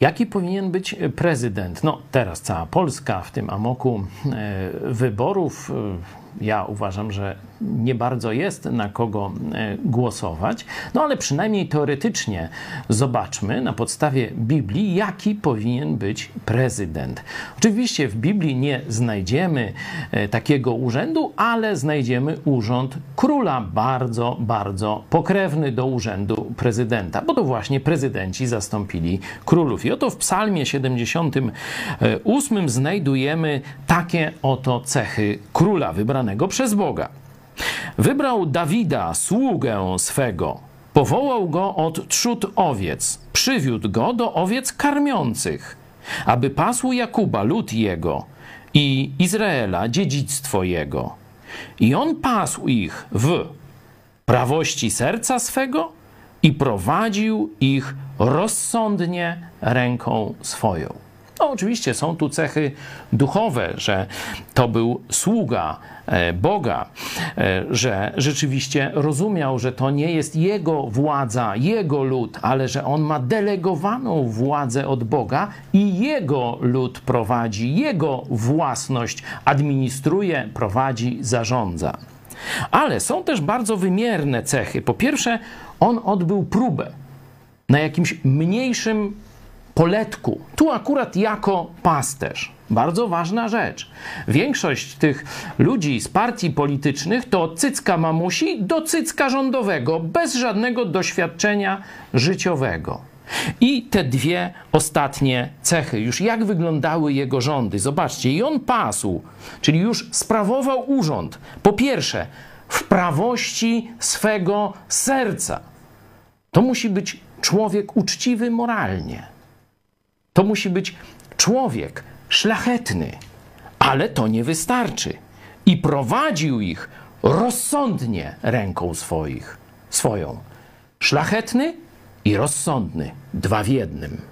Jaki powinien być prezydent? No, teraz cała Polska w tym amoku e, wyborów. E, ja uważam, że nie bardzo jest na kogo e, głosować, no ale przynajmniej teoretycznie zobaczmy na podstawie Biblii, jaki powinien być prezydent. Oczywiście w Biblii nie znajdziemy takiego urzędu, ale znajdziemy urząd króla, bardzo, bardzo pokrewny do urzędu prezydenta, bo to właśnie prezydenci zastąpili królów. I oto w Psalmie 78 znajdujemy takie oto cechy króla wybranego przez Boga. Wybrał Dawida, sługę swego, powołał go od trzód owiec, przywiódł go do owiec karmiących, aby pasł Jakuba, lud jego, i Izraela, dziedzictwo jego. I on pasł ich w prawości serca swego i prowadził ich rozsądnie ręką swoją. No, oczywiście są tu cechy duchowe, że to był sługa e, Boga, e, że rzeczywiście rozumiał, że to nie jest jego władza, jego lud, ale że on ma delegowaną władzę od Boga i jego lud prowadzi, jego własność administruje, prowadzi, zarządza. Ale są też bardzo wymierne cechy. Po pierwsze, on odbył próbę na jakimś mniejszym poletku, tu akurat jako pasterz. Bardzo ważna rzecz. Większość tych ludzi z partii politycznych to cycka mamusi do cycka rządowego, bez żadnego doświadczenia życiowego. I te dwie ostatnie cechy, już jak wyglądały jego rządy. Zobaczcie, i on pasł, czyli już sprawował urząd. Po pierwsze, w prawości swego serca. To musi być człowiek uczciwy moralnie. To musi być człowiek szlachetny, ale to nie wystarczy. I prowadził ich rozsądnie ręką swoich, swoją. Szlachetny i rozsądny, dwa w jednym.